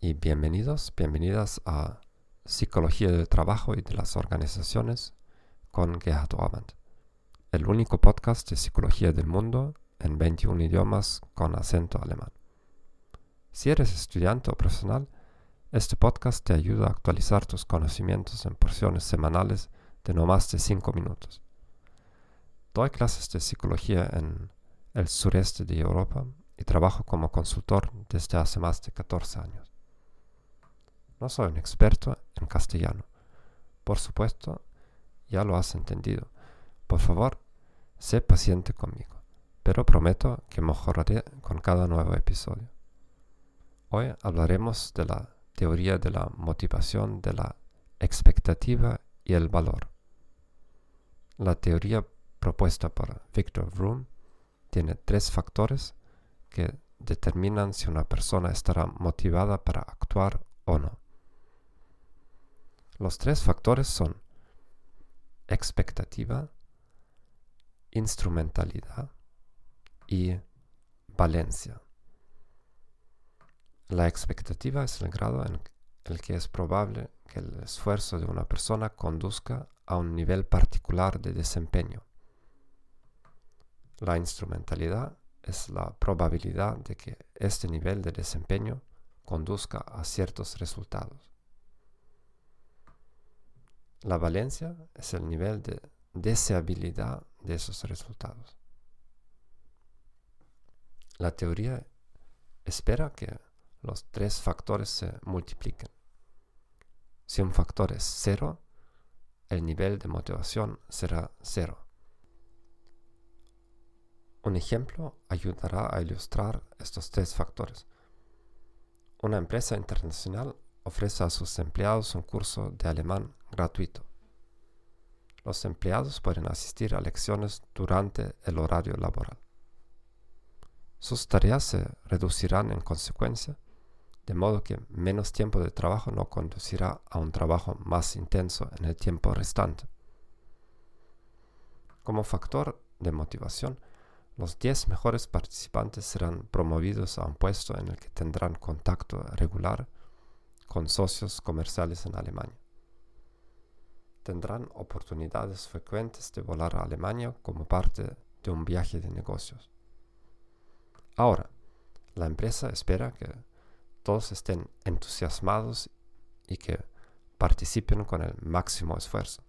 y bienvenidos, bienvenidas a Psicología del Trabajo y de las Organizaciones con Gerhard Orband, el único podcast de psicología del mundo en 21 idiomas con acento alemán. Si eres estudiante o profesional, este podcast te ayuda a actualizar tus conocimientos en porciones semanales de no más de 5 minutos. Doy clases de psicología en el sureste de Europa y trabajo como consultor desde hace más de 14 años. No soy un experto en castellano. Por supuesto, ya lo has entendido. Por favor, sé paciente conmigo, pero prometo que mejoraré con cada nuevo episodio. Hoy hablaremos de la teoría de la motivación, de la expectativa y el valor. La teoría propuesta por Victor Vroom tiene tres factores que determinan si una persona estará motivada para actuar o no. Los tres factores son expectativa, instrumentalidad y valencia. La expectativa es el grado en el que es probable que el esfuerzo de una persona conduzca a un nivel particular de desempeño. La instrumentalidad es la probabilidad de que este nivel de desempeño conduzca a ciertos resultados. La valencia es el nivel de deseabilidad de esos resultados. La teoría espera que los tres factores se multipliquen. Si un factor es cero, el nivel de motivación será cero. Un ejemplo ayudará a ilustrar estos tres factores. Una empresa internacional ofrece a sus empleados un curso de alemán gratuito. Los empleados pueden asistir a lecciones durante el horario laboral. Sus tareas se reducirán en consecuencia, de modo que menos tiempo de trabajo no conducirá a un trabajo más intenso en el tiempo restante. Como factor de motivación, los 10 mejores participantes serán promovidos a un puesto en el que tendrán contacto regular con socios comerciales en Alemania. Tendrán oportunidades frecuentes de volar a Alemania como parte de un viaje de negocios. Ahora, la empresa espera que todos estén entusiasmados y que participen con el máximo esfuerzo.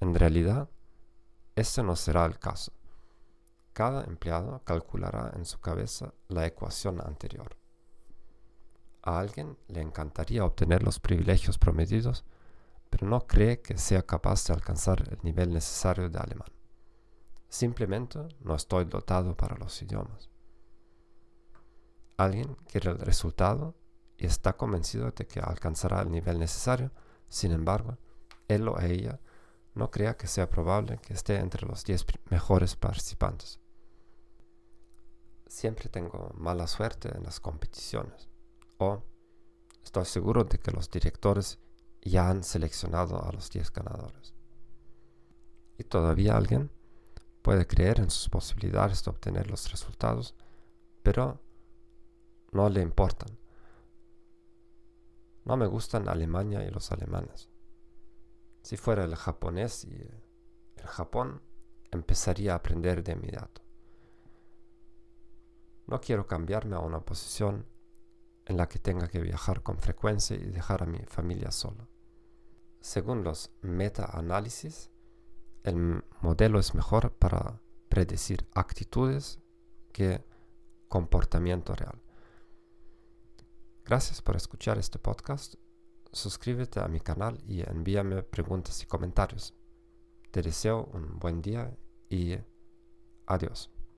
En realidad, este no será el caso cada empleado calculará en su cabeza la ecuación anterior. A alguien le encantaría obtener los privilegios prometidos, pero no cree que sea capaz de alcanzar el nivel necesario de alemán. Simplemente no estoy dotado para los idiomas. Alguien quiere el resultado y está convencido de que alcanzará el nivel necesario, sin embargo, él o ella no crea que sea probable que esté entre los 10 mejores participantes siempre tengo mala suerte en las competiciones. O estoy seguro de que los directores ya han seleccionado a los 10 ganadores. Y todavía alguien puede creer en sus posibilidades de obtener los resultados, pero no le importan. No me gustan Alemania y los alemanes. Si fuera el japonés y el Japón, empezaría a aprender de inmediato. No quiero cambiarme a una posición en la que tenga que viajar con frecuencia y dejar a mi familia sola. Según los meta-análisis, el modelo es mejor para predecir actitudes que comportamiento real. Gracias por escuchar este podcast. Suscríbete a mi canal y envíame preguntas y comentarios. Te deseo un buen día y adiós.